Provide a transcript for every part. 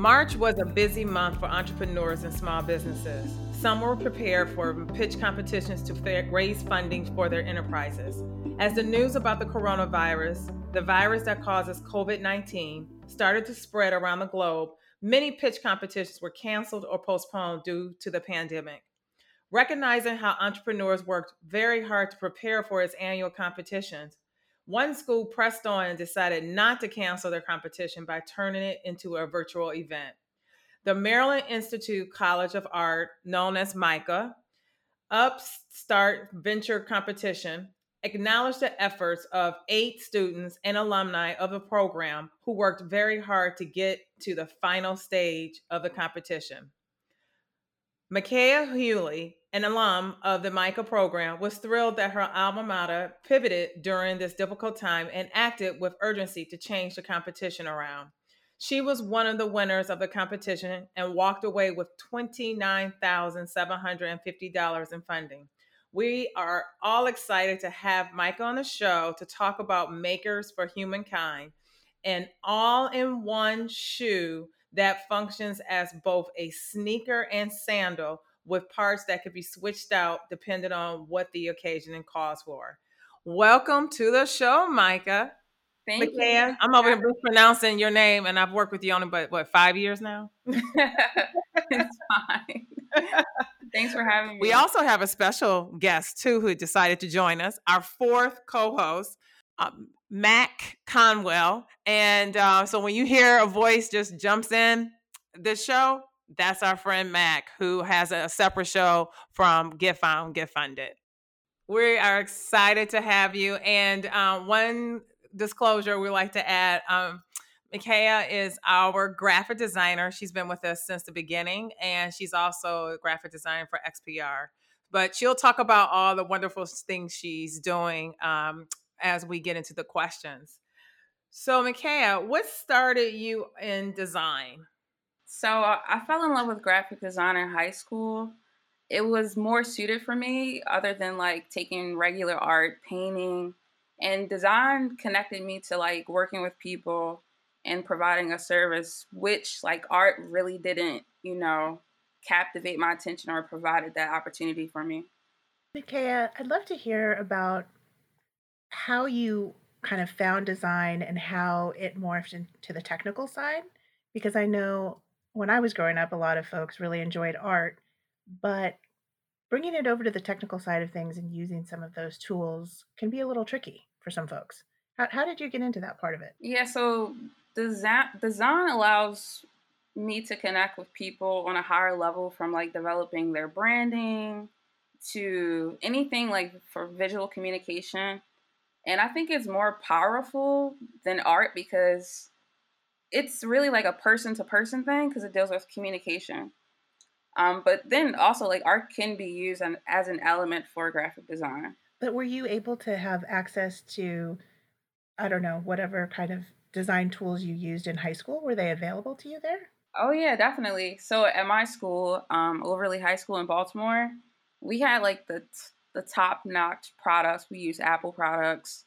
March was a busy month for entrepreneurs and small businesses. Some were prepared for pitch competitions to raise funding for their enterprises. As the news about the coronavirus, the virus that causes COVID 19, started to spread around the globe, many pitch competitions were canceled or postponed due to the pandemic. Recognizing how entrepreneurs worked very hard to prepare for its annual competitions, one school pressed on and decided not to cancel their competition by turning it into a virtual event. The Maryland Institute College of Art, known as MICA, Upstart Venture Competition, acknowledged the efforts of eight students and alumni of the program who worked very hard to get to the final stage of the competition. Micaiah Hewley, an alum of the MICA program, was thrilled that her alma mater pivoted during this difficult time and acted with urgency to change the competition around. She was one of the winners of the competition and walked away with $29,750 in funding. We are all excited to have Micah on the show to talk about Makers for Humankind, an all in one shoe that functions as both a sneaker and sandal with parts that could be switched out depending on what the occasion and calls for. Welcome to the show, Micah. Thank McKaya. you. I'm over here mispronouncing your name, and I've worked with you on it, but what, five years now? it's fine. Thanks for having me. We also have a special guest, too, who decided to join us, our fourth co host, um, Mac Conwell. And uh, so when you hear a voice just jumps in the show, that's our friend Mac, who has a separate show from Get Found, Get Funded. We are excited to have you. And um, one disclosure we like to add um, Micaiah is our graphic designer. She's been with us since the beginning, and she's also a graphic designer for XPR. But she'll talk about all the wonderful things she's doing um, as we get into the questions. So, Micaiah, what started you in design? So, uh, I fell in love with graphic design in high school. It was more suited for me, other than like taking regular art, painting, and design connected me to like working with people and providing a service, which like art really didn't, you know, captivate my attention or provided that opportunity for me. Micaiah, I'd love to hear about how you kind of found design and how it morphed into the technical side because I know when I was growing up a lot of folks really enjoyed art but bringing it over to the technical side of things and using some of those tools can be a little tricky for some folks. How, how did you get into that part of it? Yeah, so design design allows me to connect with people on a higher level from like developing their branding to anything like for visual communication and I think it's more powerful than art because it's really like a person to person thing because it deals with communication. Um, but then also, like art can be used an, as an element for graphic design. But were you able to have access to, I don't know, whatever kind of design tools you used in high school? Were they available to you there? Oh yeah, definitely. So at my school, um, Overlea High School in Baltimore, we had like the the top notch products. We use Apple products.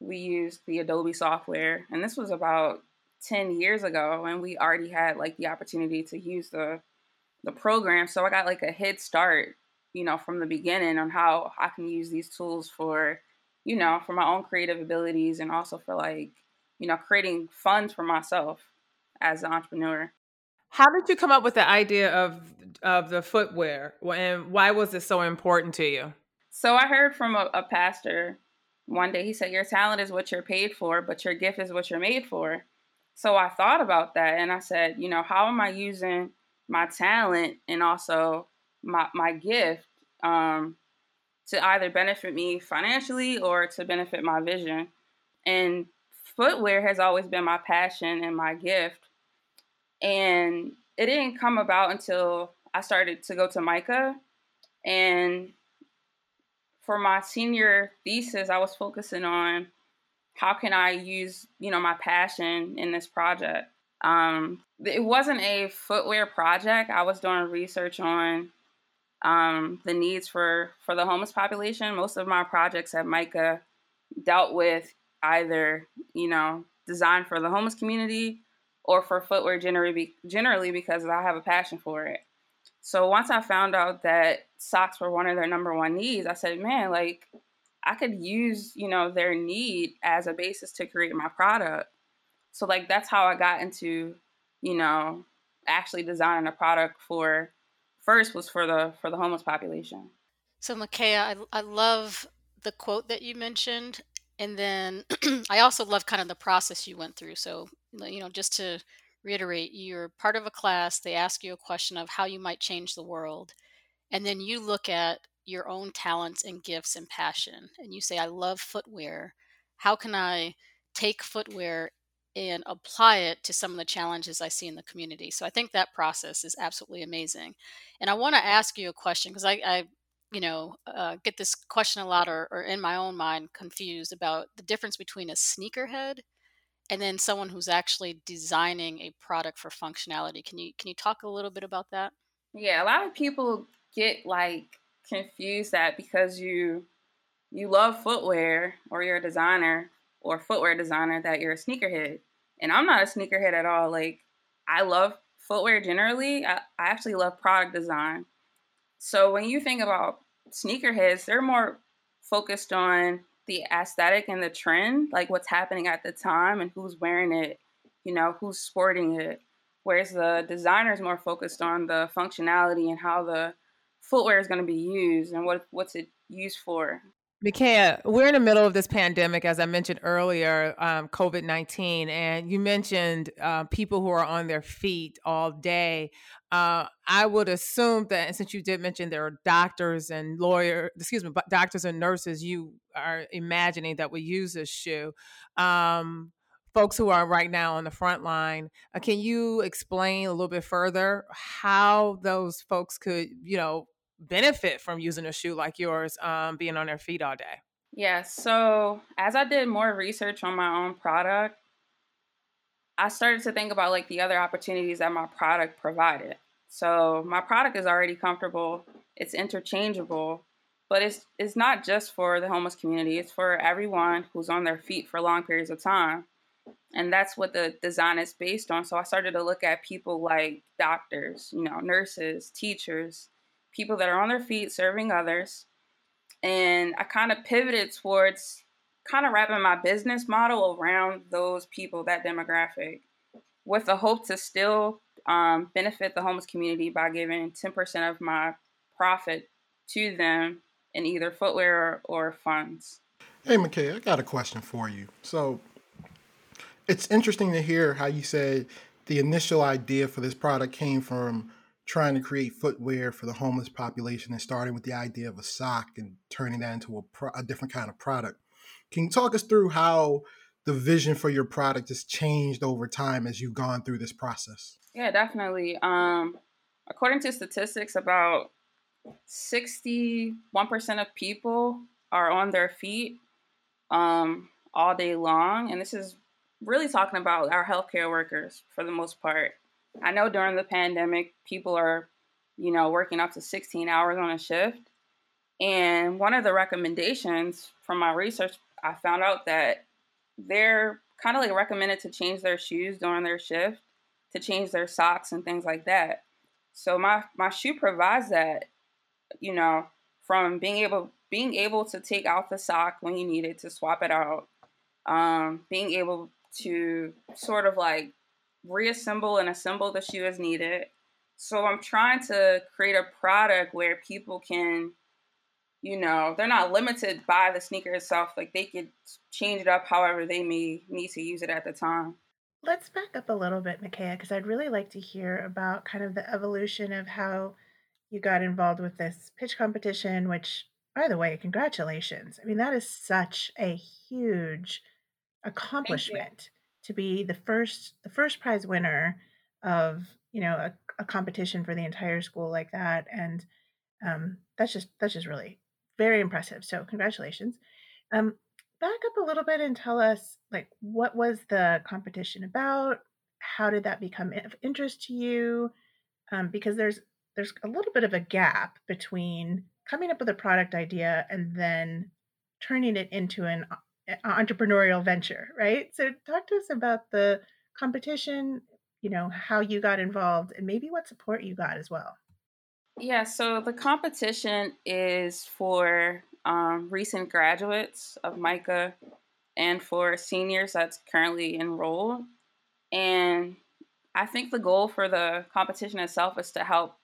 We use the Adobe software. And this was about 10 years ago and we already had like the opportunity to use the the program. So I got like a head start, you know, from the beginning on how I can use these tools for, you know, for my own creative abilities and also for like, you know, creating funds for myself as an entrepreneur. How did you come up with the idea of of the footwear, and why was it so important to you? So I heard from a, a pastor one day. He said, "Your talent is what you're paid for, but your gift is what you're made for." So I thought about that, and I said, you know, how am I using my talent and also my my gift um, to either benefit me financially or to benefit my vision? And footwear has always been my passion and my gift. And it didn't come about until I started to go to MICA And for my senior thesis, I was focusing on how can I use, you know, my passion in this project. Um, it wasn't a footwear project. I was doing research on um, the needs for for the homeless population. Most of my projects at MICA dealt with either, you know, design for the homeless community or for footwear generally, generally because I have a passion for it. So once I found out that socks were one of their number one needs, I said, man, like I could use, you know, their need as a basis to create my product. So like that's how I got into, you know, actually designing a product for first was for the for the homeless population. So Makaya, I, I love the quote that you mentioned and then I also love kind of the process you went through. So, you know, just to reiterate, you're part of a class, they ask you a question of how you might change the world. And then you look at your own talents and gifts and passion, and you say, I love footwear. How can I take footwear and apply it to some of the challenges I see in the community? So I think that process is absolutely amazing. And I want to ask you a question because I, I you know, uh, get this question a lot, or, or in my own mind, confused about the difference between a sneakerhead and then someone who's actually designing a product for functionality. Can you can you talk a little bit about that? Yeah, a lot of people get like confused that because you you love footwear or you're a designer or footwear designer that you're a sneakerhead. And I'm not a sneakerhead at all. Like I love footwear generally. I, I actually love product design. So when you think about sneakerheads, they're more focused on the aesthetic and the trend, like what's happening at the time and who's wearing it, you know, who's sporting it. Whereas the designer is more focused on the functionality and how the footwear is going to be used and what what's it used for. Makaya, we're in the middle of this pandemic, as I mentioned earlier, um, COVID 19, and you mentioned uh, people who are on their feet all day. Uh, I would assume that, since you did mention there are doctors and lawyers, excuse me, doctors and nurses, you are imagining that we use this shoe. Um, folks who are right now on the front line, uh, can you explain a little bit further how those folks could, you know, benefit from using a shoe like yours, um, being on their feet all day? Yeah. So as I did more research on my own product, I started to think about like the other opportunities that my product provided. So my product is already comfortable, it's interchangeable, but it's it's not just for the homeless community, it's for everyone who's on their feet for long periods of time. And that's what the design is based on. So I started to look at people like doctors, you know, nurses, teachers, people that are on their feet serving others. And I kind of pivoted towards kind of wrapping my business model around those people, that demographic, with the hope to still um, benefit the homeless community by giving 10% of my profit to them in either footwear or, or funds. Hey, McKay, I got a question for you. So it's interesting to hear how you said the initial idea for this product came from trying to create footwear for the homeless population and starting with the idea of a sock and turning that into a, pro- a different kind of product. Can you talk us through how the vision for your product has changed over time as you've gone through this process? Yeah, definitely. Um, according to statistics, about 61% of people are on their feet um, all day long. And this is really talking about our healthcare workers for the most part. I know during the pandemic, people are, you know, working up to 16 hours on a shift. And one of the recommendations from my research, I found out that they're kind of like recommended to change their shoes during their shift, to change their socks and things like that. So my my shoe provides that, you know, from being able being able to take out the sock when you need it to swap it out, um, being able to sort of like reassemble and assemble the shoe as needed. So I'm trying to create a product where people can, you know, they're not limited by the sneaker itself. Like they could change it up however they may need to use it at the time. Let's back up a little bit, Makaya, because I'd really like to hear about kind of the evolution of how you got involved with this pitch competition, which, by the way, congratulations. I mean, that is such a huge accomplishment to be the first the first prize winner of you know a, a competition for the entire school like that and um, that's just that's just really very impressive so congratulations. Um, back up a little bit and tell us like what was the competition about? How did that become of interest to you? Um, because there's there's a little bit of a gap between coming up with a product idea and then turning it into an entrepreneurial venture right so talk to us about the competition you know how you got involved and maybe what support you got as well yeah so the competition is for um, recent graduates of MICA and for seniors that's currently enrolled. And I think the goal for the competition itself is to help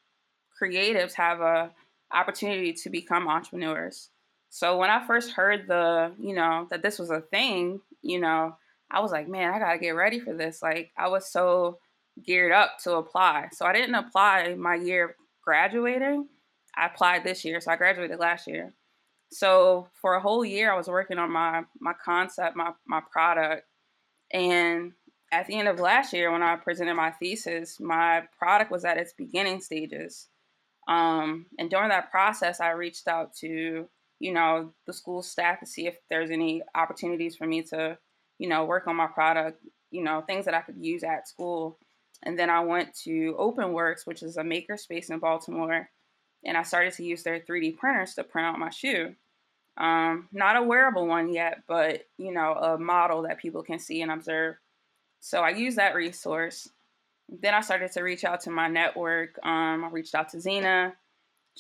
creatives have a opportunity to become entrepreneurs. So when I first heard the, you know, that this was a thing, you know, I was like, man, I got to get ready for this. Like I was so geared up to apply. So I didn't apply my year graduating. I applied this year, so I graduated last year. So for a whole year, I was working on my my concept, my my product, and at the end of last year, when I presented my thesis, my product was at its beginning stages. Um, and during that process, I reached out to you know the school staff to see if there's any opportunities for me to you know work on my product, you know things that I could use at school. And then I went to OpenWorks, which is a maker space in Baltimore, and I started to use their 3D printers to print out my shoe. Um, not a wearable one yet, but you know, a model that people can see and observe. So I used that resource. Then I started to reach out to my network. Um, I reached out to Zena.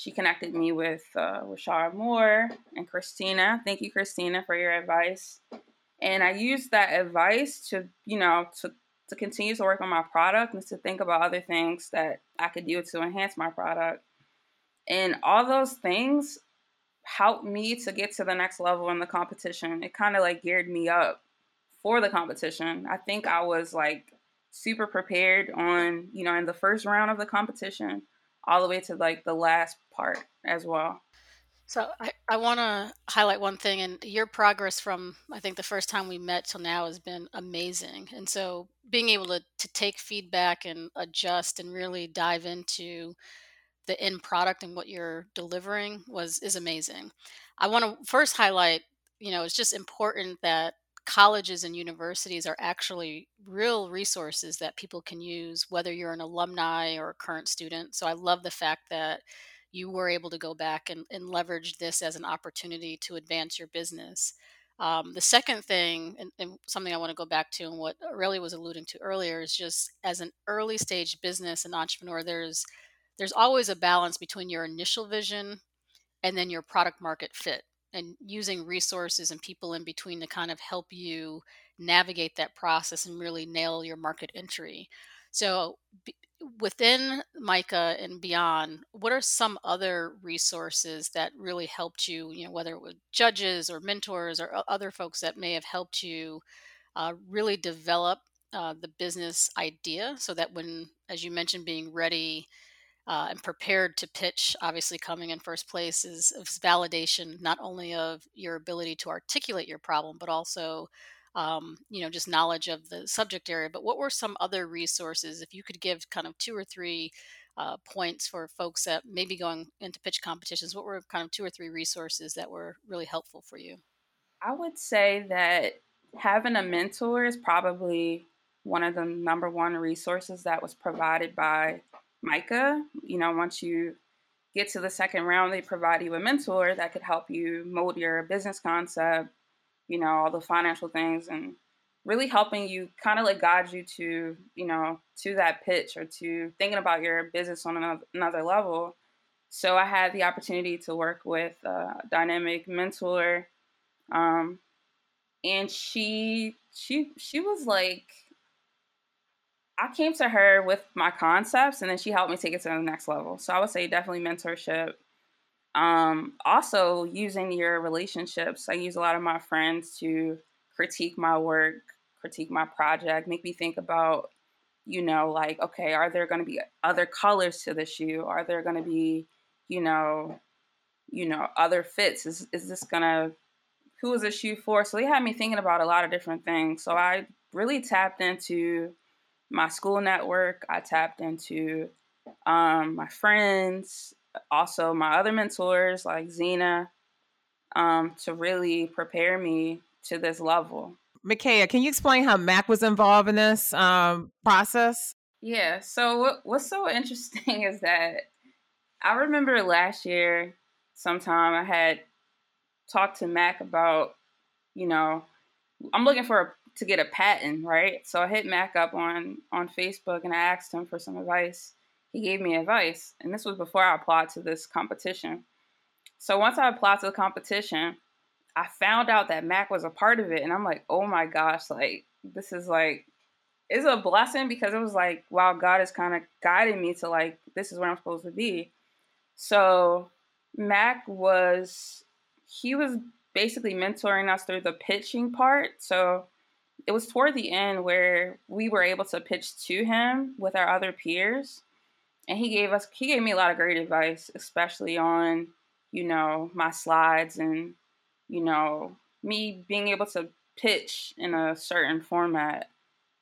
She connected me with uh, Rashad Moore and Christina. Thank you, Christina, for your advice. And I used that advice to, you know, to to continue to work on my product and to think about other things that I could do to enhance my product. And all those things helped me to get to the next level in the competition. It kind of like geared me up for the competition. I think I was like super prepared on, you know, in the first round of the competition all the way to like the last part as well. So I, I want to highlight one thing, and your progress from I think the first time we met till now has been amazing. And so being able to to take feedback and adjust and really dive into the end product and what you're delivering was is amazing. I want to first highlight, you know, it's just important that colleges and universities are actually real resources that people can use whether you're an alumni or a current student. So I love the fact that you were able to go back and, and leverage this as an opportunity to advance your business. Um, the second thing, and, and, something I want to go back to, and what Aurelia was alluding to earlier, is just as an early stage business and entrepreneur, there's there's always a balance between your initial vision and then your product market fit and using resources and people in between to kind of help you navigate that process and really nail your market entry. So, b- within MICA and beyond, what are some other resources that really helped you? You know, whether it was judges or mentors or other folks that may have helped you uh, really develop uh, the business idea so that when, as you mentioned, being ready uh, and prepared to pitch, obviously coming in first place is, is, validation not only of your ability to articulate your problem, but also, um, you know, just knowledge of the subject area. But what were some other resources, if you could give kind of two or three uh, points for folks that may be going into pitch competitions, what were kind of two or three resources that were really helpful for you? I would say that having a mentor is probably one of the number one resources that was provided by MICA. You know, once you get to the second round, they provide you a mentor that could help you mold your business concept, you know, all the financial things and really helping you kind of like guide you to, you know, to that pitch or to thinking about your business on another, another level. So I had the opportunity to work with a dynamic mentor. Um, and she she she was like I came to her with my concepts and then she helped me take it to the next level. So I would say definitely mentorship. Um, also using your relationships. I use a lot of my friends to critique my work, critique my project, make me think about, you know, like, okay, are there going to be other colors to the shoe? Are there going to be, you know, you know, other fits? Is is this gonna who is the shoe for? So they had me thinking about a lot of different things. So I really tapped into my school network. I tapped into um, my friends, also my other mentors like Zena, um, to really prepare me to this level. Micaiah, can you explain how Mac was involved in this um, process? Yeah. So what, what's so interesting is that I remember last year, sometime I had talked to Mac about, you know, I'm looking for a to get a patent, right? So I hit Mac up on on Facebook and I asked him for some advice. He gave me advice, and this was before I applied to this competition. So once I applied to the competition, I found out that Mac was a part of it, and I'm like, oh my gosh, like this is like it's a blessing because it was like, wow, God is kind of guiding me to like this is where I'm supposed to be. So Mac was he was basically mentoring us through the pitching part. So it was toward the end where we were able to pitch to him with our other peers. And he gave us he gave me a lot of great advice especially on you know my slides and you know me being able to pitch in a certain format.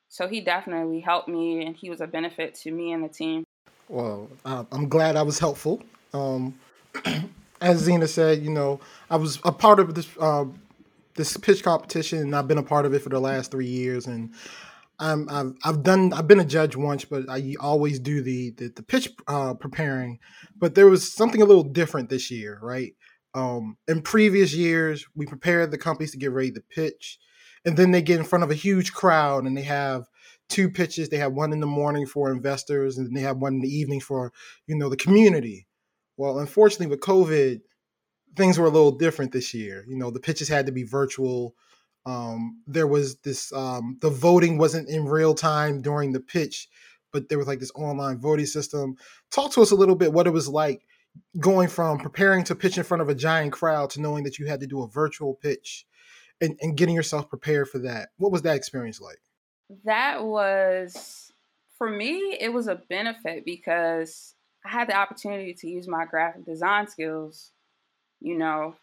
So he definitely helped me and he was a benefit to me and the team. Well uh, i'm glad i was helpful. Um, as zena said you know i was a part of this uh, this pitch competition, and I've been a part of it for the last three years. And I'm, I've, I've done I've been a judge once, but I always do the the, the pitch uh, preparing. But there was something a little different this year, right? Um, in previous years, we prepared the companies to get ready to pitch, and then they get in front of a huge crowd and they have two pitches. They have one in the morning for investors, and they have one in the evening for you know the community. Well, unfortunately, with COVID, things were a little different this year. You know, the pitches had to be virtual. Um, there was this um, the voting wasn't in real time during the pitch, but there was like this online voting system. Talk to us a little bit what it was like going from preparing to pitch in front of a giant crowd to knowing that you had to do a virtual pitch and, and getting yourself prepared for that. What was that experience like? That was for me, it was a benefit because I had the opportunity to use my graphic design skills you know,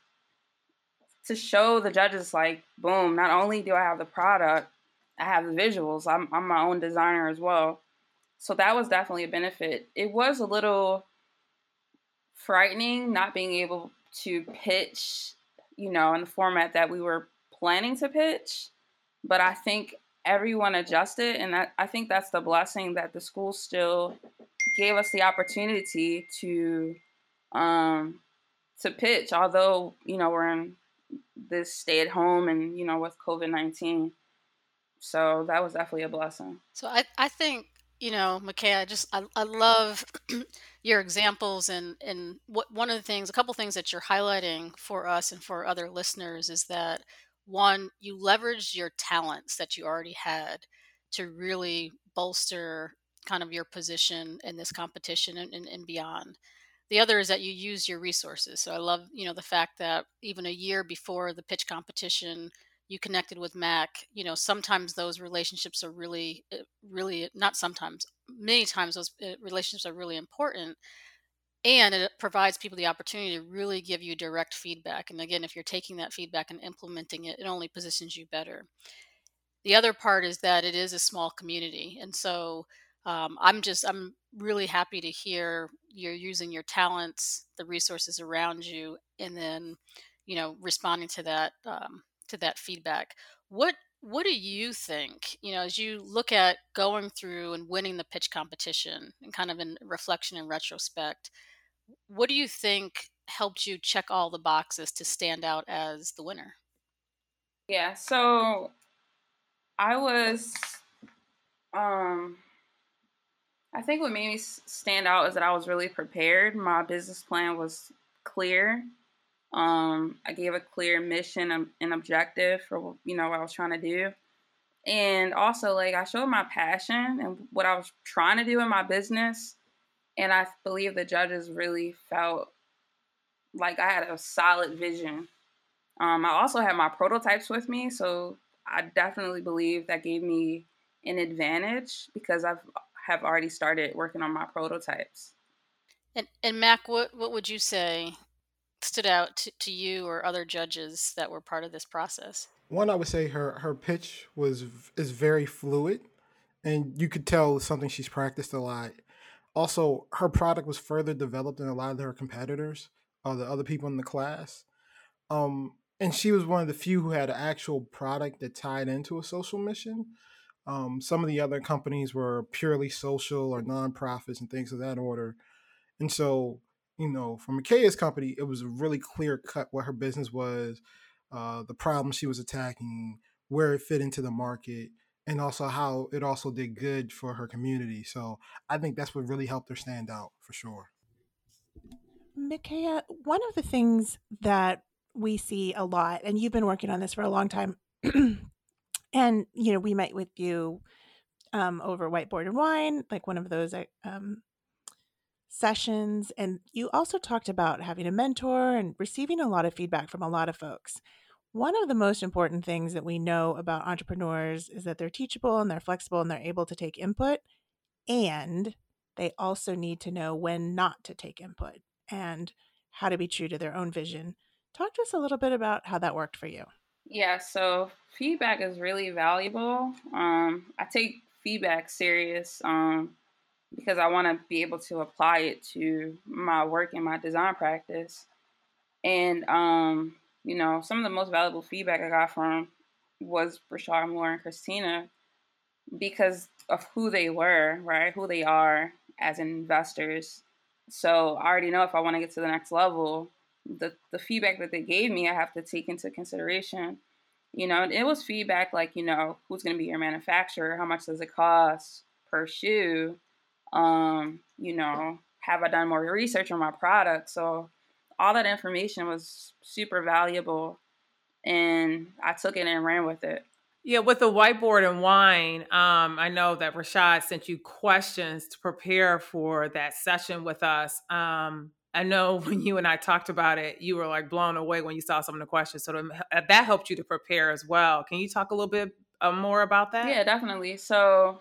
to show the judges like, boom, not only do I have the product, I have the visuals. I'm I'm my own designer as well. So that was definitely a benefit. It was a little frightening not being able to pitch, you know, in the format that we were planning to pitch. But I think everyone adjusted and that I think that's the blessing that the school still gave us the opportunity to um to pitch, although, you know, we're in this stay at home and, you know, with COVID 19. So that was definitely a blessing. So I, I think, you know, Micaiah, I just, I, I love your examples and, and what, one of the things, a couple things that you're highlighting for us and for other listeners is that one, you leveraged your talents that you already had to really bolster kind of your position in this competition and, and, and beyond the other is that you use your resources so i love you know the fact that even a year before the pitch competition you connected with mac you know sometimes those relationships are really eh, really not sometimes many times those eh, relationships are really important and it provides people the opportunity to really give you direct feedback and again if you're taking that feedback and implementing it it only positions you better. The other part is that it is a small community and so um, i'm just i'm really happy to hear you're using your talents, the resources around you, and then you know responding to that um, to that feedback. What what do you think? You know, as you look at going through and winning the pitch competition, and kind of in reflection and retrospect, what do you think helped you check all the boxes to stand out as the winner? Yeah, so I was um I think what made me stand out is that I was really prepared. My business plan was clear. Um, I gave a clear mission and objective for you know what I was trying to do, And also, like, I showed my passion and what I was trying to do in my business. And I believe the judges really felt like I had a solid vision. Um, I also had my prototypes with me. So I definitely believe that gave me an advantage because I've have already started working on my prototypes. And and Mac, what what would you say stood out to, to you or other judges that were part of this process? One, I would say her her pitch was is very fluid, and you could tell something she's practiced a lot. Also, her product was further developed than a lot of her competitors or the other people in the class. Um, and she was one of the few who had an actual product that tied into a social mission. Um, some of the other companies were purely social or nonprofits and things of that order. And so, you know, for Micaiah's company, it was a really clear cut what her business was, uh, the problem she was attacking, where it fit into the market, and also how it also did good for her community. So I think that's what really helped her stand out for sure. Micaiah, one of the things that we see a lot, and you've been working on this for a long time, and you know we met with you um, over whiteboard and wine, like one of those uh, um, sessions, and you also talked about having a mentor and receiving a lot of feedback from a lot of folks. One of the most important things that we know about entrepreneurs is that they're teachable and they're flexible and they're able to take input, and they also need to know when not to take input and how to be true to their own vision. Talk to us a little bit about how that worked for you. Yeah, so feedback is really valuable. Um, I take feedback serious um, because I want to be able to apply it to my work and my design practice. And um, you know, some of the most valuable feedback I got from was Rashad Moore and Christina because of who they were, right? Who they are as investors. So I already know if I want to get to the next level, the the feedback that they gave me, I have to take into consideration. You know, it was feedback like, you know, who's going to be your manufacturer? How much does it cost per shoe? Um, you know, have I done more research on my product? So all that information was super valuable and I took it and ran with it. Yeah, with the whiteboard and wine, um, I know that Rashad sent you questions to prepare for that session with us. Um, I know when you and I talked about it, you were like blown away when you saw some of the questions. So uh, that helped you to prepare as well. Can you talk a little bit uh, more about that? Yeah, definitely. So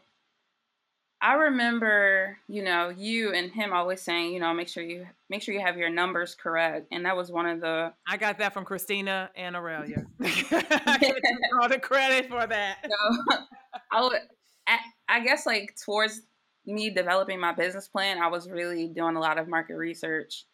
I remember, you know, you and him always saying, you know, make sure you make sure you have your numbers correct, and that was one of the. I got that from Christina and Aurelia. all the credit for that. So, I would, I guess, like towards me developing my business plan, I was really doing a lot of market research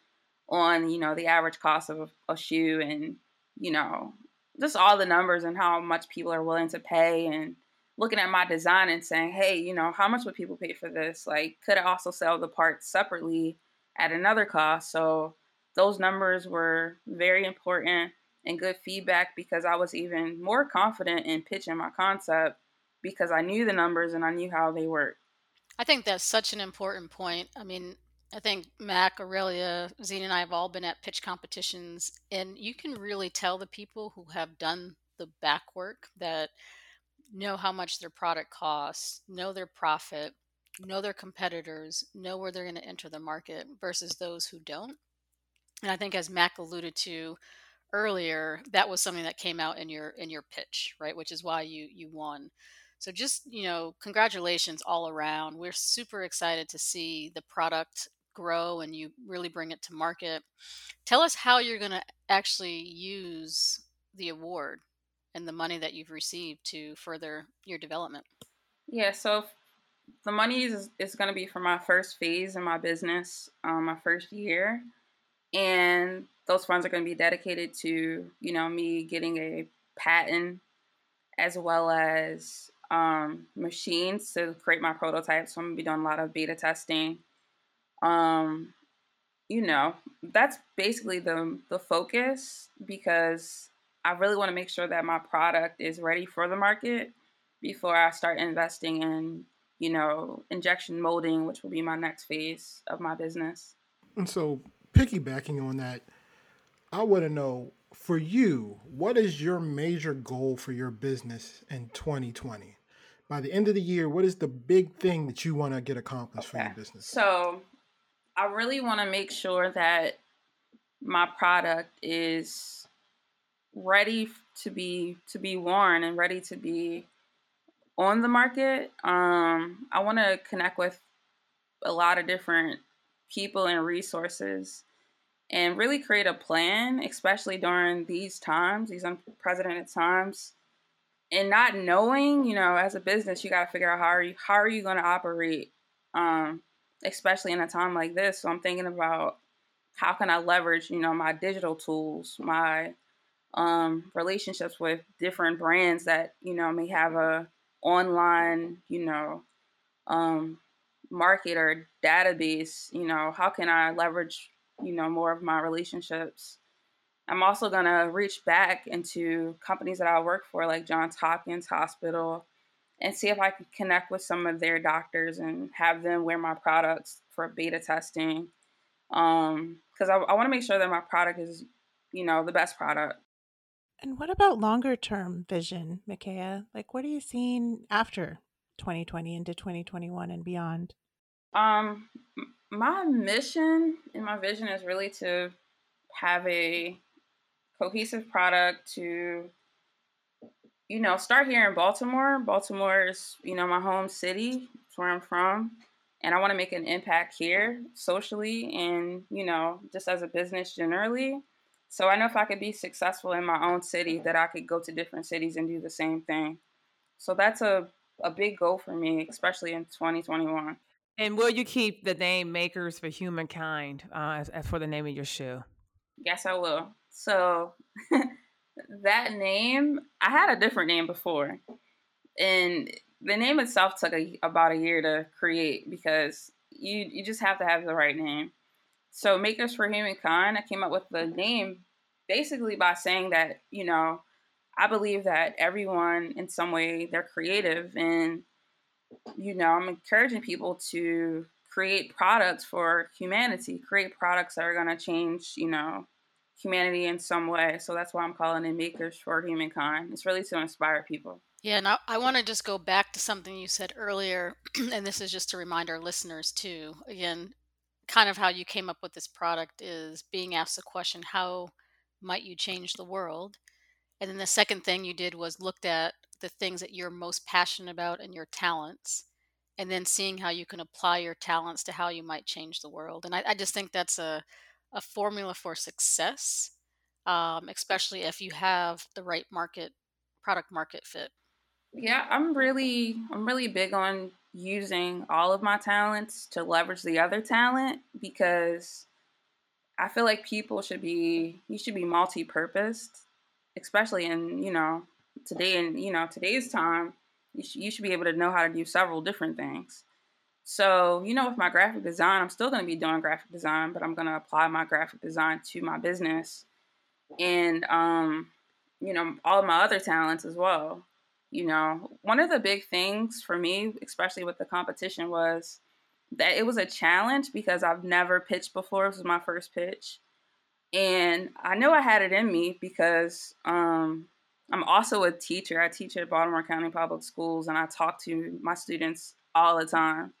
on, you know, the average cost of a, shoe and, you know, just all the numbers and how much people are willing to pay and looking at my design and saying, hey, you know, how much would people pay for this? Like, could I also sell the parts separately at another cost? So those numbers were very important and good feedback because I was even more confident in pitching my concept because I knew the numbers and I knew how they worked. I think that's such an important point. I mean, I think Mac, Aurelia, Zena, and I have all been at pitch competitions, and you can really tell the people who have done the back work that know how much their product costs, know their profit, know their competitors, know where they're going to enter the market versus those who don't. And I think as Mac alluded to earlier, that was something that came out in your in your pitch, right? Which is why you you won. So just, you know, congratulations all around. We're super excited to see the product grow and you really bring it to market. Tell us how you're going to actually use the award and the money that you've received to further your development. Yeah, so the money is, is going to be for my first phase in my business, um, my first year. And those funds are going to be dedicated to, you know, me getting a patent as well as um, machines to create my prototypes. So I'm gonna be doing a lot of beta testing. Um, you know, that's basically the the focus because I really want to make sure that my product is ready for the market before I start investing in, you know, injection molding, which will be my next phase of my business. And so, piggybacking on that, I want to know for you, what is your major goal for your business in 2020? By the end of the year, what is the big thing that you want to get accomplished okay. for your business? So, I really want to make sure that my product is ready to be to be worn and ready to be on the market. Um, I want to connect with a lot of different people and resources and really create a plan, especially during these times, these unprecedented times. And not knowing, you know, as a business, you got to figure out how are you how are you going to operate, um, especially in a time like this. So I'm thinking about how can I leverage, you know, my digital tools, my um, relationships with different brands that you know may have a online, you know, um, market or database. You know, how can I leverage, you know, more of my relationships? I'm also gonna reach back into companies that I work for, like Johns Hopkins Hospital, and see if I can connect with some of their doctors and have them wear my products for beta testing. Um, because I, I want to make sure that my product is, you know, the best product. And what about longer term vision, Micaiah? Like, what are you seeing after 2020 into 2021 and beyond? Um, my mission and my vision is really to have a cohesive product to, you know, start here in Baltimore. Baltimore is, you know, my home city. It's where I'm from. And I want to make an impact here socially and, you know, just as a business generally. So I know if I could be successful in my own city, that I could go to different cities and do the same thing. So that's a, a big goal for me, especially in 2021. And will you keep the name Makers for Humankind uh, as, as for the name of your shoe? Yes, I will. So that name, I had a different name before. And the name itself took a, about a year to create because you you just have to have the right name. So Makers for Humankind, I came up with the name basically by saying that, you know, I believe that everyone in some way they're creative and you know, I'm encouraging people to create products for humanity, create products that are going to change, you know, humanity in some way. So that's why I'm calling it Makers for Humankind. It's really to inspire people. Yeah, and I, I want to just go back to something you said earlier, and this is just to remind our listeners too. Again, kind of how you came up with this product is being asked the question, how might you change the world? And then the second thing you did was looked at the things that you're most passionate about and your talents, and then seeing how you can apply your talents to how you might change the world. And I, I just think that's a, a formula for success, um, especially if you have the right market, product market fit. Yeah, I'm really, I'm really big on using all of my talents to leverage the other talent because I feel like people should be you should be multi-purposed, especially in you know today and you know today's time. You, sh- you should be able to know how to do several different things. So you know, with my graphic design, I'm still going to be doing graphic design, but I'm going to apply my graphic design to my business, and um, you know, all of my other talents as well. You know, one of the big things for me, especially with the competition, was that it was a challenge because I've never pitched before. This was my first pitch. And I know I had it in me because um, I'm also a teacher. I teach at Baltimore County Public Schools and I talk to my students all the time.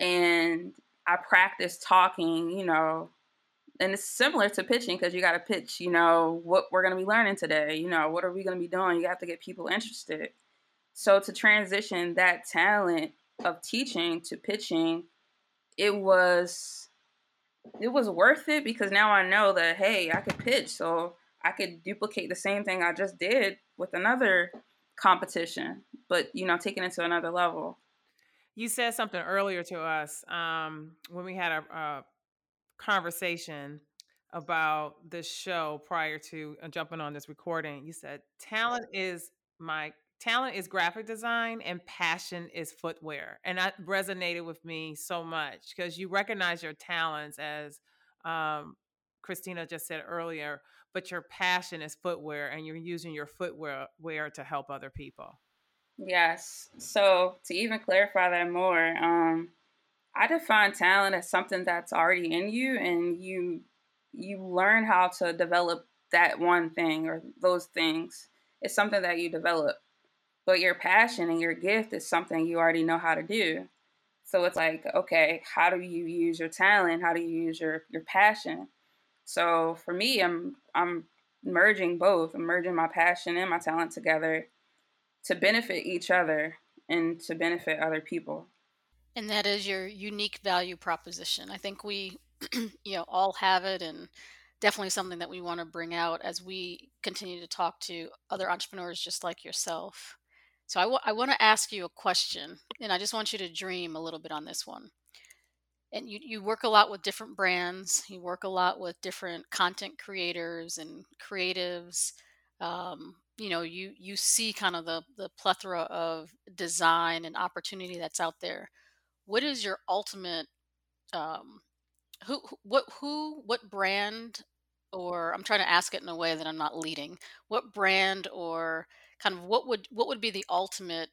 And I practice talking, you know, and it's similar to pitching because you got to pitch, you know, what we're going to be learning today. You know, what are we going to be doing? You have to get people interested. So to transition that talent of teaching to pitching, it was it was worth it because now I know that hey, I could pitch, so I could duplicate the same thing I just did with another competition, but you know, taking it to another level. You said something earlier to us um, when we had a, a conversation about this show prior to uh, jumping on this recording. You said talent is my talent is graphic design and passion is footwear. And that resonated with me so much because you recognize your talents as um, Christina just said earlier, but your passion is footwear and you're using your footwear wear to help other people. Yes. So to even clarify that more, um, I define talent as something that's already in you and you you learn how to develop that one thing or those things. It's something that you develop but your passion and your gift is something you already know how to do. So it's like, okay, how do you use your talent? How do you use your your passion? So for me, I'm I'm merging both. I'm merging my passion and my talent together to benefit each other and to benefit other people. And that is your unique value proposition. I think we, you know, all have it, and definitely something that we want to bring out as we continue to talk to other entrepreneurs just like yourself. So I, w- I want to ask you a question, and I just want you to dream a little bit on this one. And you, you work a lot with different brands, you work a lot with different content creators and creatives. Um, you know, you you see kind of the the plethora of design and opportunity that's out there. What is your ultimate um, who, what who what brand or I'm trying to ask it in a way that I'm not leading. What brand or kind of what would what would be the ultimate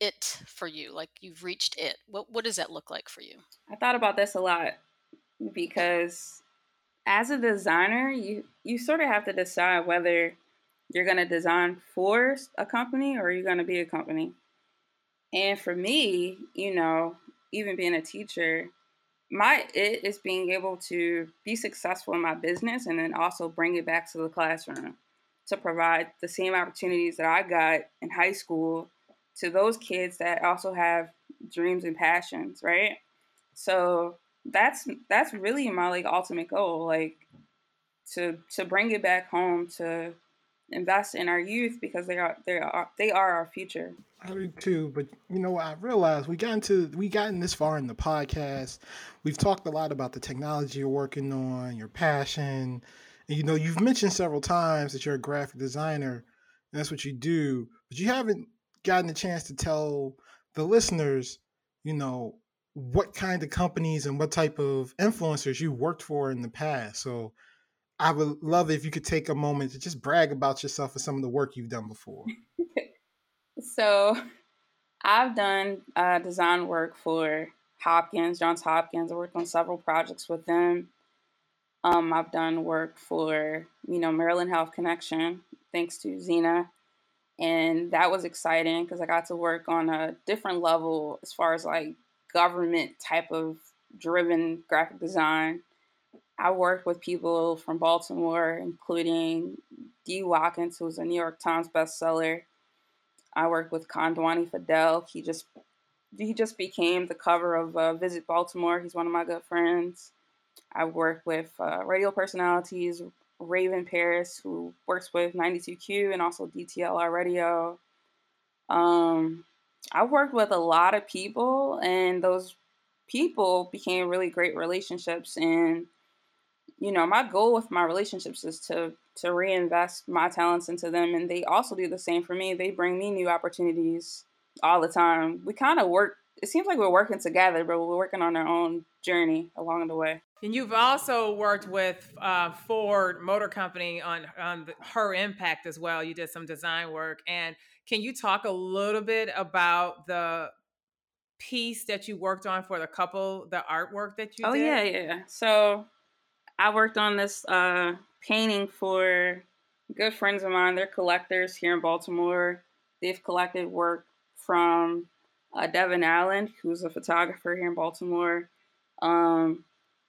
it for you? Like you've reached it. What what does that look like for you? I thought about this a lot because as a designer, you you sort of have to decide whether you're going to design for a company or you're going to be a company. And for me, you know, even being a teacher, my it is being able to be successful in my business and then also bring it back to the classroom to provide the same opportunities that I got in high school to those kids that also have dreams and passions, right? So that's that's really my like ultimate goal, like to to bring it back home to invest in our youth because they are they are they are our future. I do too, but you know I realized we got into we gotten this far in the podcast. We've talked a lot about the technology you're working on, your passion. And you know, you've mentioned several times that you're a graphic designer and that's what you do, but you haven't gotten a chance to tell the listeners, you know, what kind of companies and what type of influencers you worked for in the past. So I would love if you could take a moment to just brag about yourself and some of the work you've done before. so, I've done uh, design work for Hopkins, Johns Hopkins. I worked on several projects with them. Um, I've done work for you know Maryland Health Connection, thanks to Zena, and that was exciting because I got to work on a different level as far as like government type of driven graphic design. I worked with people from Baltimore, including Dee Watkins, who's a New York Times bestseller. I worked with Kondwani Fidel. He just he just became the cover of uh, Visit Baltimore. He's one of my good friends. I worked with uh, radio personalities, Raven Paris, who works with 92Q and also DTLR Radio. Um, I worked with a lot of people, and those people became really great relationships. And you know, my goal with my relationships is to to reinvest my talents into them and they also do the same for me. They bring me new opportunities all the time. We kind of work it seems like we're working together, but we're working on our own journey along the way. And you've also worked with uh, Ford Motor Company on on the, her impact as well. You did some design work, and can you talk a little bit about the piece that you worked on for the couple, the artwork that you did? oh, did? yeah, yeah. So I worked on this uh, painting for good friends of mine. They're collectors here in Baltimore. They've collected work from uh, Devin Allen, who's a photographer here in Baltimore. Um,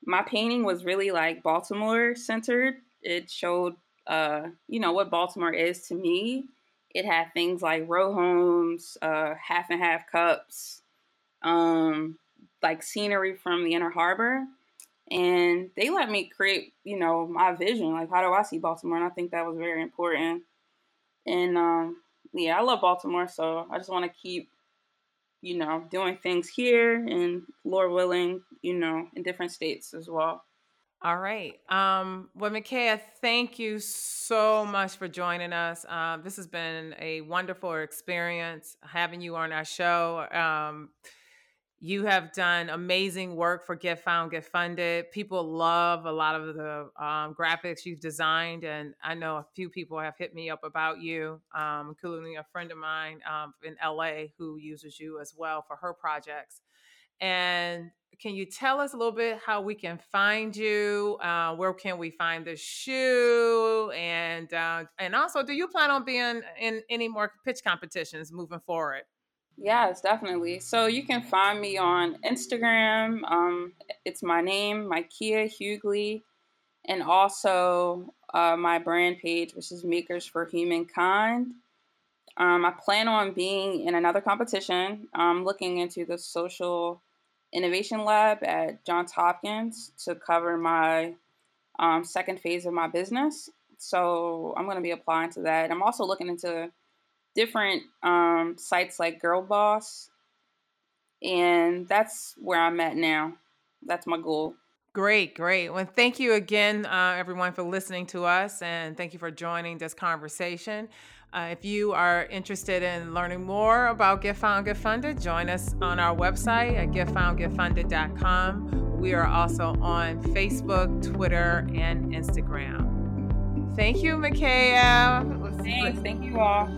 my painting was really like Baltimore centered. It showed, uh, you know, what Baltimore is to me. It had things like row homes, uh, half and half cups, um, like scenery from the Inner Harbor and they let me create you know my vision like how do i see baltimore and i think that was very important and um, yeah i love baltimore so i just want to keep you know doing things here and lord willing you know in different states as well all right. Um, well, Micaiah, thank you so much for joining us. Um, this has been a wonderful experience having you on our show. Um, you have done amazing work for Get Found, Get Funded. People love a lot of the um, graphics you've designed, and I know a few people have hit me up about you, um, including a friend of mine um, in LA who uses you as well for her projects. And can you tell us a little bit how we can find you? Uh, where can we find the shoe? And uh, and also, do you plan on being in any more pitch competitions moving forward? Yes, definitely. So you can find me on Instagram. Um, it's my name, Mykea Hughley, and also uh, my brand page, which is Makers for Humankind. Um, I plan on being in another competition. I'm looking into the social innovation lab at Johns Hopkins to cover my um, second phase of my business. So I'm going to be applying to that. I'm also looking into different um, sites like Girl Boss, and that's where I'm at now. That's my goal. Great, great. Well, thank you again, uh, everyone, for listening to us, and thank you for joining this conversation. Uh, if you are interested in learning more about Get Found, Get Funded, join us on our website at getfoundgetfunded.com. We are also on Facebook, Twitter, and Instagram. Thank you, Mykea. Thanks. Thank you all.